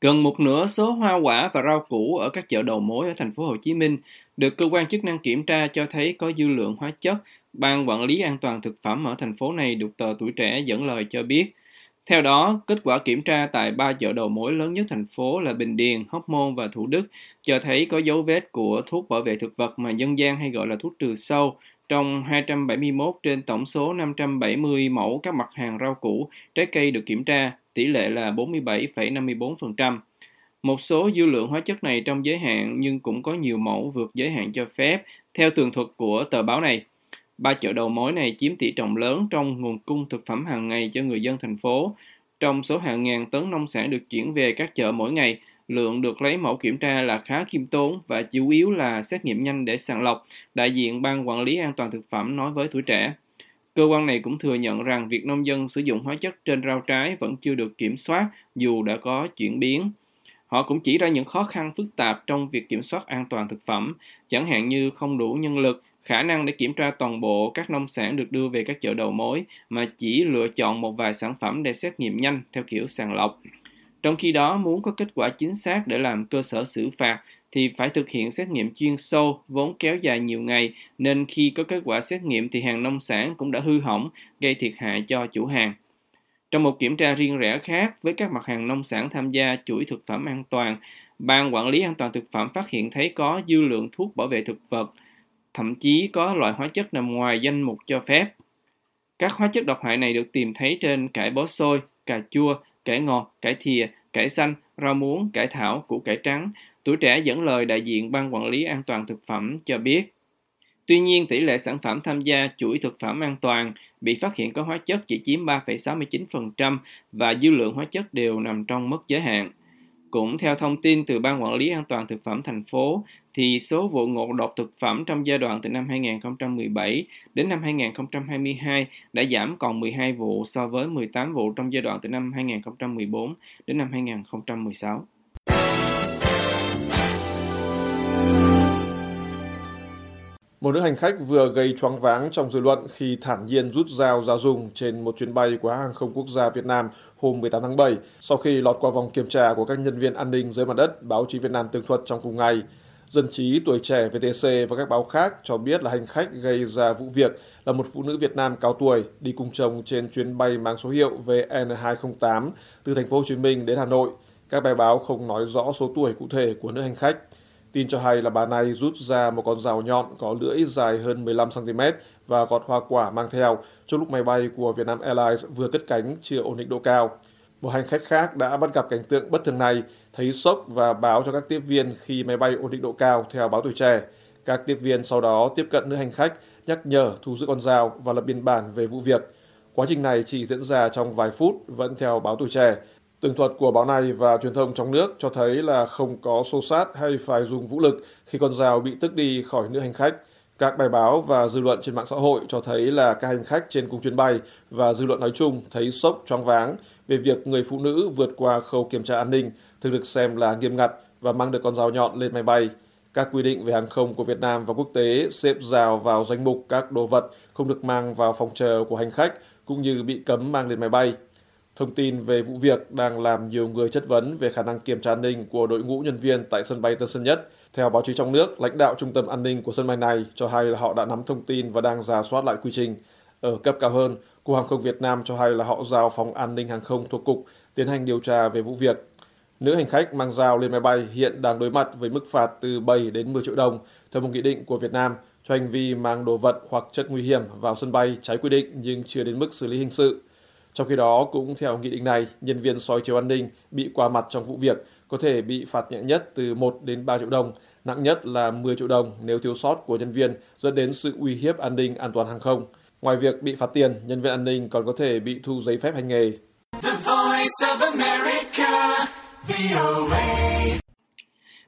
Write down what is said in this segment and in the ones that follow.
Gần một nửa số hoa quả và rau củ ở các chợ đầu mối ở thành phố Hồ Chí Minh được cơ quan chức năng kiểm tra cho thấy có dư lượng hóa chất. Ban quản lý an toàn thực phẩm ở thành phố này được tờ Tuổi Trẻ dẫn lời cho biết. Theo đó, kết quả kiểm tra tại ba chợ đầu mối lớn nhất thành phố là Bình Điền, Hóc Môn và Thủ Đức cho thấy có dấu vết của thuốc bảo vệ thực vật mà dân gian hay gọi là thuốc trừ sâu trong 271 trên tổng số 570 mẫu các mặt hàng rau củ, trái cây được kiểm tra, tỷ lệ là 47,54%. Một số dư lượng hóa chất này trong giới hạn nhưng cũng có nhiều mẫu vượt giới hạn cho phép, theo tường thuật của tờ báo này. Ba chợ đầu mối này chiếm tỷ trọng lớn trong nguồn cung thực phẩm hàng ngày cho người dân thành phố. Trong số hàng ngàn tấn nông sản được chuyển về các chợ mỗi ngày, lượng được lấy mẫu kiểm tra là khá khiêm tốn và chủ yếu là xét nghiệm nhanh để sàng lọc, đại diện Ban Quản lý An toàn Thực phẩm nói với tuổi trẻ. Cơ quan này cũng thừa nhận rằng việc nông dân sử dụng hóa chất trên rau trái vẫn chưa được kiểm soát dù đã có chuyển biến. Họ cũng chỉ ra những khó khăn phức tạp trong việc kiểm soát an toàn thực phẩm, chẳng hạn như không đủ nhân lực, khả năng để kiểm tra toàn bộ các nông sản được đưa về các chợ đầu mối mà chỉ lựa chọn một vài sản phẩm để xét nghiệm nhanh theo kiểu sàng lọc. Trong khi đó, muốn có kết quả chính xác để làm cơ sở xử phạt thì phải thực hiện xét nghiệm chuyên sâu vốn kéo dài nhiều ngày nên khi có kết quả xét nghiệm thì hàng nông sản cũng đã hư hỏng gây thiệt hại cho chủ hàng. Trong một kiểm tra riêng rẽ khác với các mặt hàng nông sản tham gia chuỗi thực phẩm an toàn, Ban Quản lý An toàn thực phẩm phát hiện thấy có dư lượng thuốc bảo vệ thực vật, thậm chí có loại hóa chất nằm ngoài danh mục cho phép. Các hóa chất độc hại này được tìm thấy trên cải bó xôi, cà chua, cải ngọt, cải thìa, cải xanh, rau muống, cải thảo, củ cải trắng. Tuổi trẻ dẫn lời đại diện Ban Quản lý An toàn Thực phẩm cho biết. Tuy nhiên, tỷ lệ sản phẩm tham gia chuỗi thực phẩm an toàn bị phát hiện có hóa chất chỉ chiếm 3,69% và dư lượng hóa chất đều nằm trong mức giới hạn. Cũng theo thông tin từ Ban Quản lý An toàn Thực phẩm thành phố, thì số vụ ngộ độc thực phẩm trong giai đoạn từ năm 2017 đến năm 2022 đã giảm còn 12 vụ so với 18 vụ trong giai đoạn từ năm 2014 đến năm 2016. Một nữ hành khách vừa gây choáng váng trong dư luận khi thản nhiên rút dao ra dùng trên một chuyến bay của hãng hàng không quốc gia Việt Nam hôm 18 tháng 7 sau khi lọt qua vòng kiểm tra của các nhân viên an ninh dưới mặt đất, báo chí Việt Nam tường thuật trong cùng ngày. Dân trí, tuổi trẻ, VTC và các báo khác cho biết là hành khách gây ra vụ việc là một phụ nữ Việt Nam cao tuổi đi cùng chồng trên chuyến bay mang số hiệu VN208 từ thành phố Hồ Chí Minh đến Hà Nội. Các bài báo không nói rõ số tuổi cụ thể của nữ hành khách. Tin cho hay là bà này rút ra một con rào nhọn có lưỡi dài hơn 15 cm và gọt hoa quả mang theo trong lúc máy bay của Vietnam Airlines vừa cất cánh chưa ổn định độ cao. Một hành khách khác đã bắt gặp cảnh tượng bất thường này, thấy sốc và báo cho các tiếp viên khi máy bay ổn định độ cao theo báo tuổi trẻ. Các tiếp viên sau đó tiếp cận nữ hành khách, nhắc nhở thu giữ con dao và lập biên bản về vụ việc. Quá trình này chỉ diễn ra trong vài phút, vẫn theo báo tuổi trẻ. Tường thuật của báo này và truyền thông trong nước cho thấy là không có xô sát hay phải dùng vũ lực khi con dao bị tức đi khỏi nữ hành khách. Các bài báo và dư luận trên mạng xã hội cho thấy là các hành khách trên cùng chuyến bay và dư luận nói chung thấy sốc, choáng váng về việc người phụ nữ vượt qua khâu kiểm tra an ninh thường được xem là nghiêm ngặt và mang được con dao nhọn lên máy bay. Các quy định về hàng không của Việt Nam và quốc tế xếp rào vào danh mục các đồ vật không được mang vào phòng chờ của hành khách cũng như bị cấm mang lên máy bay. Thông tin về vụ việc đang làm nhiều người chất vấn về khả năng kiểm tra an ninh của đội ngũ nhân viên tại sân bay Tân Sơn Nhất. Theo báo chí trong nước, lãnh đạo trung tâm an ninh của sân bay này cho hay là họ đã nắm thông tin và đang giả soát lại quy trình. Ở cấp cao hơn, Cục Hàng không Việt Nam cho hay là họ giao phòng an ninh hàng không thuộc cục tiến hành điều tra về vụ việc. Nữ hành khách mang dao lên máy bay hiện đang đối mặt với mức phạt từ 7 đến 10 triệu đồng theo một nghị định của Việt Nam cho hành vi mang đồ vật hoặc chất nguy hiểm vào sân bay trái quy định nhưng chưa đến mức xử lý hình sự. Trong khi đó, cũng theo nghị định này, nhân viên soi chiếu an ninh bị qua mặt trong vụ việc có thể bị phạt nhẹ nhất từ 1 đến 3 triệu đồng, nặng nhất là 10 triệu đồng nếu thiếu sót của nhân viên dẫn đến sự uy hiếp an ninh an toàn hàng không. Ngoài việc bị phạt tiền, nhân viên an ninh còn có thể bị thu giấy phép hành nghề. The Voice of America, VOA.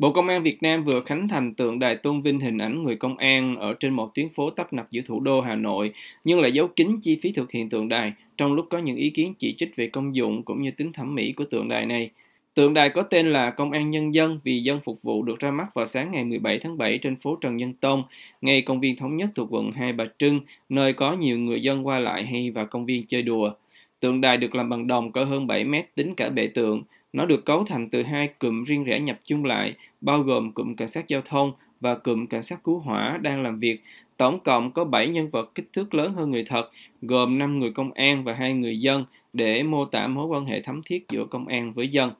Bộ Công an Việt Nam vừa khánh thành tượng đài tôn vinh hình ảnh người công an ở trên một tuyến phố tấp nập giữa thủ đô Hà Nội, nhưng lại giấu kín chi phí thực hiện tượng đài, trong lúc có những ý kiến chỉ trích về công dụng cũng như tính thẩm mỹ của tượng đài này. Tượng đài có tên là Công an Nhân dân vì dân phục vụ được ra mắt vào sáng ngày 17 tháng 7 trên phố Trần Nhân Tông, ngay công viên Thống Nhất thuộc quận Hai Bà Trưng, nơi có nhiều người dân qua lại hay vào công viên chơi đùa. Tượng đài được làm bằng đồng cỡ hơn 7 mét tính cả bệ tượng, Nó được cấu thành từ hai cụm riêng rẽ nhập chung lại, bao gồm cụm cảnh sát giao thông và cụm cảnh sát cứu hỏa đang làm việc. Tổng cộng có 7 nhân vật kích thước lớn hơn người thật, gồm 5 người công an và 2 người dân để mô tả mối quan hệ thấm thiết giữa công an với dân.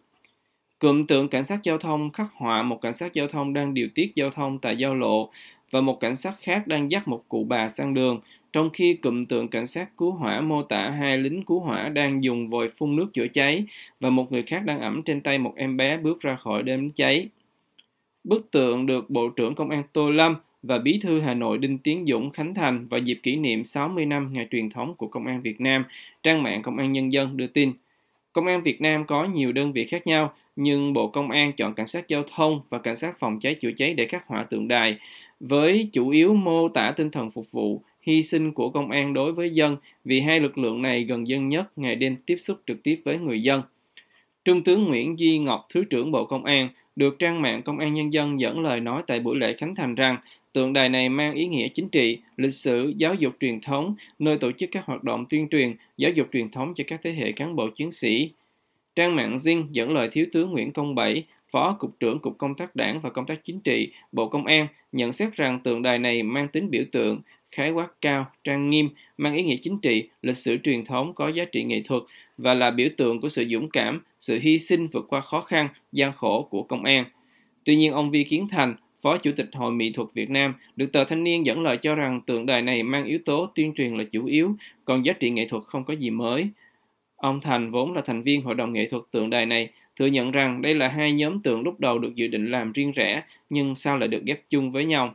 Cụm tượng cảnh sát giao thông khắc họa một cảnh sát giao thông đang điều tiết giao thông tại giao lộ và một cảnh sát khác đang dắt một cụ bà sang đường, trong khi cụm tượng cảnh sát cứu hỏa mô tả hai lính cứu hỏa đang dùng vòi phun nước chữa cháy và một người khác đang ẩm trên tay một em bé bước ra khỏi đêm cháy. Bức tượng được Bộ trưởng Công an Tô Lâm và Bí thư Hà Nội Đinh Tiến Dũng khánh thành vào dịp kỷ niệm 60 năm ngày truyền thống của Công an Việt Nam, trang mạng Công an Nhân dân đưa tin. Công an Việt Nam có nhiều đơn vị khác nhau, nhưng Bộ Công an chọn cảnh sát giao thông và cảnh sát phòng cháy chữa cháy để khắc họa tượng đài, với chủ yếu mô tả tinh thần phục vụ, hy sinh của công an đối với dân vì hai lực lượng này gần dân nhất ngày đêm tiếp xúc trực tiếp với người dân. Trung tướng Nguyễn Duy Ngọc, Thứ trưởng Bộ Công an, được trang mạng Công an Nhân dân dẫn lời nói tại buổi lễ khánh thành rằng tượng đài này mang ý nghĩa chính trị, lịch sử, giáo dục truyền thống, nơi tổ chức các hoạt động tuyên truyền, giáo dục truyền thống cho các thế hệ cán bộ chiến sĩ. Trang mạng Zing dẫn lời Thiếu tướng Nguyễn Công Bảy, Phó Cục trưởng Cục Công tác Đảng và Công tác Chính trị, Bộ Công an, nhận xét rằng tượng đài này mang tính biểu tượng, khái quát cao, trang nghiêm, mang ý nghĩa chính trị, lịch sử truyền thống có giá trị nghệ thuật và là biểu tượng của sự dũng cảm, sự hy sinh vượt qua khó khăn, gian khổ của công an. Tuy nhiên, ông Vi Kiến Thành, Phó Chủ tịch Hội Mỹ thuật Việt Nam, được tờ Thanh niên dẫn lời cho rằng tượng đài này mang yếu tố tuyên truyền là chủ yếu, còn giá trị nghệ thuật không có gì mới. Ông Thành vốn là thành viên hội đồng nghệ thuật tượng đài này, thừa nhận rằng đây là hai nhóm tượng lúc đầu được dự định làm riêng rẽ, nhưng sao lại được ghép chung với nhau.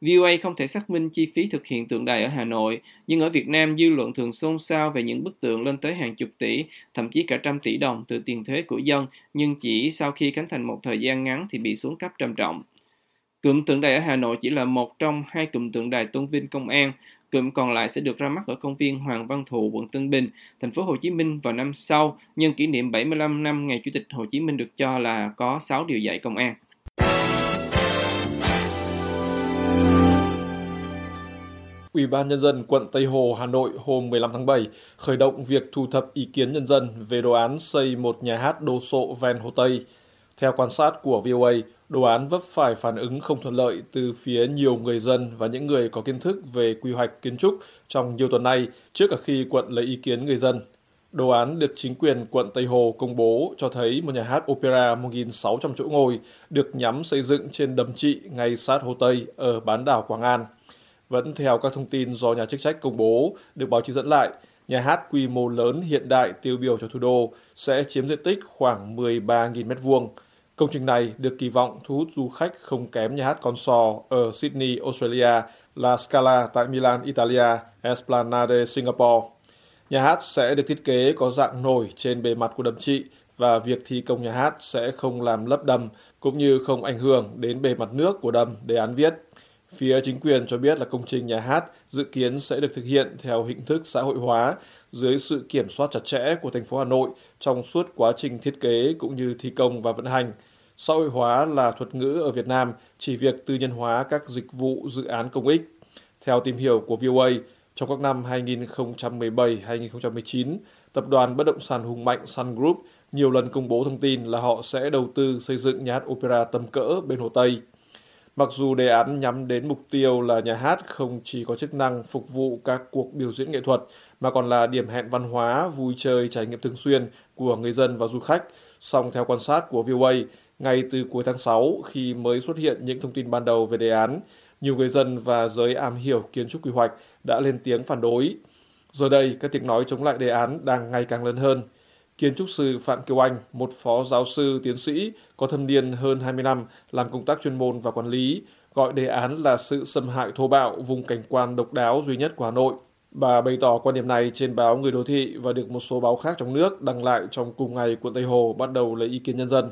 VOA không thể xác minh chi phí thực hiện tượng đài ở Hà Nội, nhưng ở Việt Nam dư luận thường xôn xao về những bức tượng lên tới hàng chục tỷ, thậm chí cả trăm tỷ đồng từ tiền thuế của dân, nhưng chỉ sau khi khánh thành một thời gian ngắn thì bị xuống cấp trầm trọng. Cụm tượng đài ở Hà Nội chỉ là một trong hai cụm tượng đài tôn vinh công an, cụm còn lại sẽ được ra mắt ở công viên Hoàng Văn Thụ, quận Tân Bình, thành phố Hồ Chí Minh vào năm sau, nhân kỷ niệm 75 năm ngày Chủ tịch Hồ Chí Minh được cho là có 6 điều dạy công an. Ủy ban Nhân dân quận Tây Hồ, Hà Nội hôm 15 tháng 7 khởi động việc thu thập ý kiến nhân dân về đồ án xây một nhà hát đồ sộ ven Hồ Tây. Theo quan sát của VOA, đồ án vấp phải phản ứng không thuận lợi từ phía nhiều người dân và những người có kiến thức về quy hoạch kiến trúc trong nhiều tuần nay trước cả khi quận lấy ý kiến người dân. Đồ án được chính quyền quận Tây Hồ công bố cho thấy một nhà hát opera 1.600 chỗ ngồi được nhắm xây dựng trên đầm trị ngay sát Hồ Tây ở bán đảo Quảng An. Vẫn theo các thông tin do nhà chức trách công bố, được báo chí dẫn lại, nhà hát quy mô lớn hiện đại tiêu biểu cho thủ đô sẽ chiếm diện tích khoảng 13.000 m2. Công trình này được kỳ vọng thu hút du khách không kém nhà hát con sò ở Sydney, Australia, La Scala tại Milan, Italia, Esplanade, Singapore. Nhà hát sẽ được thiết kế có dạng nổi trên bề mặt của đầm trị và việc thi công nhà hát sẽ không làm lấp đầm cũng như không ảnh hưởng đến bề mặt nước của đầm, đề án viết. Phía chính quyền cho biết là công trình nhà hát dự kiến sẽ được thực hiện theo hình thức xã hội hóa dưới sự kiểm soát chặt chẽ của thành phố Hà Nội trong suốt quá trình thiết kế cũng như thi công và vận hành. Xã hội hóa là thuật ngữ ở Việt Nam chỉ việc tư nhân hóa các dịch vụ dự án công ích. Theo tìm hiểu của VOA, trong các năm 2017-2019, tập đoàn bất động sản hùng mạnh Sun Group nhiều lần công bố thông tin là họ sẽ đầu tư xây dựng nhà hát opera tầm cỡ bên Hồ Tây. Mặc dù đề án nhắm đến mục tiêu là nhà hát không chỉ có chức năng phục vụ các cuộc biểu diễn nghệ thuật mà còn là điểm hẹn văn hóa, vui chơi, trải nghiệm thường xuyên của người dân và du khách, song theo quan sát của VOA, ngay từ cuối tháng 6 khi mới xuất hiện những thông tin ban đầu về đề án, nhiều người dân và giới am hiểu kiến trúc quy hoạch đã lên tiếng phản đối. Giờ đây, các tiếng nói chống lại đề án đang ngày càng lớn hơn – Kiến trúc sư Phạm Kiều Anh, một phó giáo sư tiến sĩ có thâm niên hơn 20 năm làm công tác chuyên môn và quản lý, gọi đề án là sự xâm hại thô bạo vùng cảnh quan độc đáo duy nhất của Hà Nội. Bà bày tỏ quan điểm này trên báo Người Đô Thị và được một số báo khác trong nước đăng lại trong cùng ngày quận Tây Hồ bắt đầu lấy ý kiến nhân dân.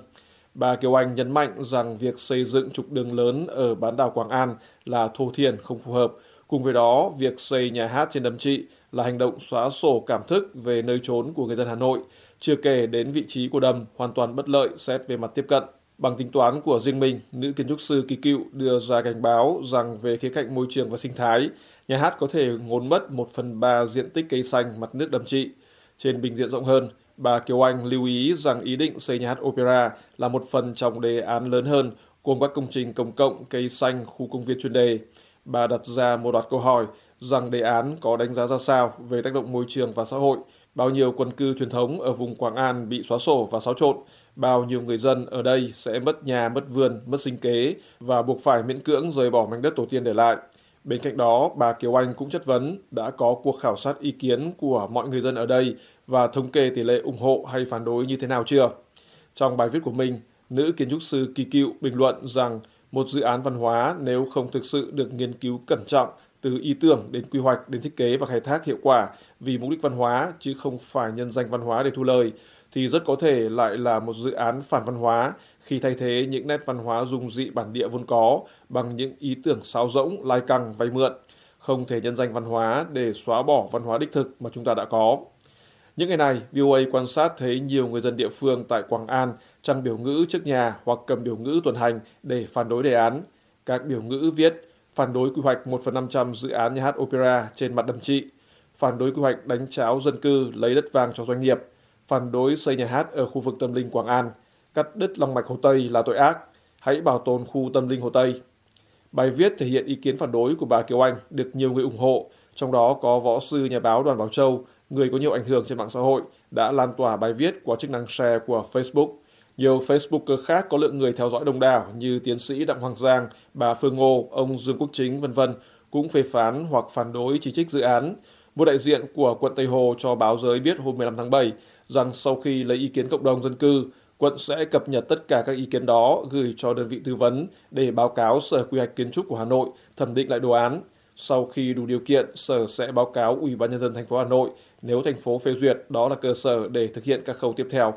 Bà Kiều Anh nhấn mạnh rằng việc xây dựng trục đường lớn ở bán đảo Quảng An là thô thiển không phù hợp. Cùng với đó, việc xây nhà hát trên đầm trị là hành động xóa sổ cảm thức về nơi trốn của người dân Hà Nội, chưa kể đến vị trí của đầm hoàn toàn bất lợi xét về mặt tiếp cận. Bằng tính toán của riêng mình, nữ kiến trúc sư Kỳ Cựu đưa ra cảnh báo rằng về khía cạnh môi trường và sinh thái, nhà hát có thể ngốn mất 1 phần 3 diện tích cây xanh mặt nước đầm trị. Trên bình diện rộng hơn, bà Kiều Anh lưu ý rằng ý định xây nhà hát opera là một phần trong đề án lớn hơn gồm các công trình công cộng, cây xanh, khu công viên chuyên đề. Bà đặt ra một loạt câu hỏi rằng đề án có đánh giá ra sao về tác động môi trường và xã hội, bao nhiêu quần cư truyền thống ở vùng Quảng An bị xóa sổ và xáo trộn, bao nhiêu người dân ở đây sẽ mất nhà, mất vườn, mất sinh kế và buộc phải miễn cưỡng rời bỏ mảnh đất tổ tiên để lại. Bên cạnh đó, bà Kiều Anh cũng chất vấn đã có cuộc khảo sát ý kiến của mọi người dân ở đây và thống kê tỷ lệ ủng hộ hay phản đối như thế nào chưa. Trong bài viết của mình, nữ kiến trúc sư Kỳ Cựu bình luận rằng một dự án văn hóa nếu không thực sự được nghiên cứu cẩn trọng từ ý tưởng đến quy hoạch đến thiết kế và khai thác hiệu quả vì mục đích văn hóa chứ không phải nhân danh văn hóa để thu lời thì rất có thể lại là một dự án phản văn hóa khi thay thế những nét văn hóa dung dị bản địa vốn có bằng những ý tưởng sáo rỗng, lai căng, vay mượn. Không thể nhân danh văn hóa để xóa bỏ văn hóa đích thực mà chúng ta đã có. Những ngày này, VOA quan sát thấy nhiều người dân địa phương tại Quảng An trăng biểu ngữ trước nhà hoặc cầm biểu ngữ tuần hành để phản đối đề án. Các biểu ngữ viết phản đối quy hoạch 1 phần 500 dự án nhà hát opera trên mặt đầm trị, phản đối quy hoạch đánh cháo dân cư lấy đất vàng cho doanh nghiệp, phản đối xây nhà hát ở khu vực tâm linh Quảng An, cắt đứt lòng mạch Hồ Tây là tội ác, hãy bảo tồn khu tâm linh Hồ Tây. Bài viết thể hiện ý kiến phản đối của bà Kiều Anh được nhiều người ủng hộ, trong đó có võ sư nhà báo Đoàn Bảo Châu, người có nhiều ảnh hưởng trên mạng xã hội, đã lan tỏa bài viết qua chức năng share của Facebook. Nhiều Facebooker khác có lượng người theo dõi đông đảo như tiến sĩ Đặng Hoàng Giang, bà Phương Ngô, ông Dương Quốc Chính, vân vân cũng phê phán hoặc phản đối chỉ trích dự án. Một đại diện của quận Tây Hồ cho báo giới biết hôm 15 tháng 7 rằng sau khi lấy ý kiến cộng đồng dân cư, quận sẽ cập nhật tất cả các ý kiến đó gửi cho đơn vị tư vấn để báo cáo Sở Quy hoạch Kiến trúc của Hà Nội thẩm định lại đồ án. Sau khi đủ điều kiện, Sở sẽ báo cáo Ủy ban nhân dân thành phố Hà Nội nếu thành phố phê duyệt, đó là cơ sở để thực hiện các khâu tiếp theo.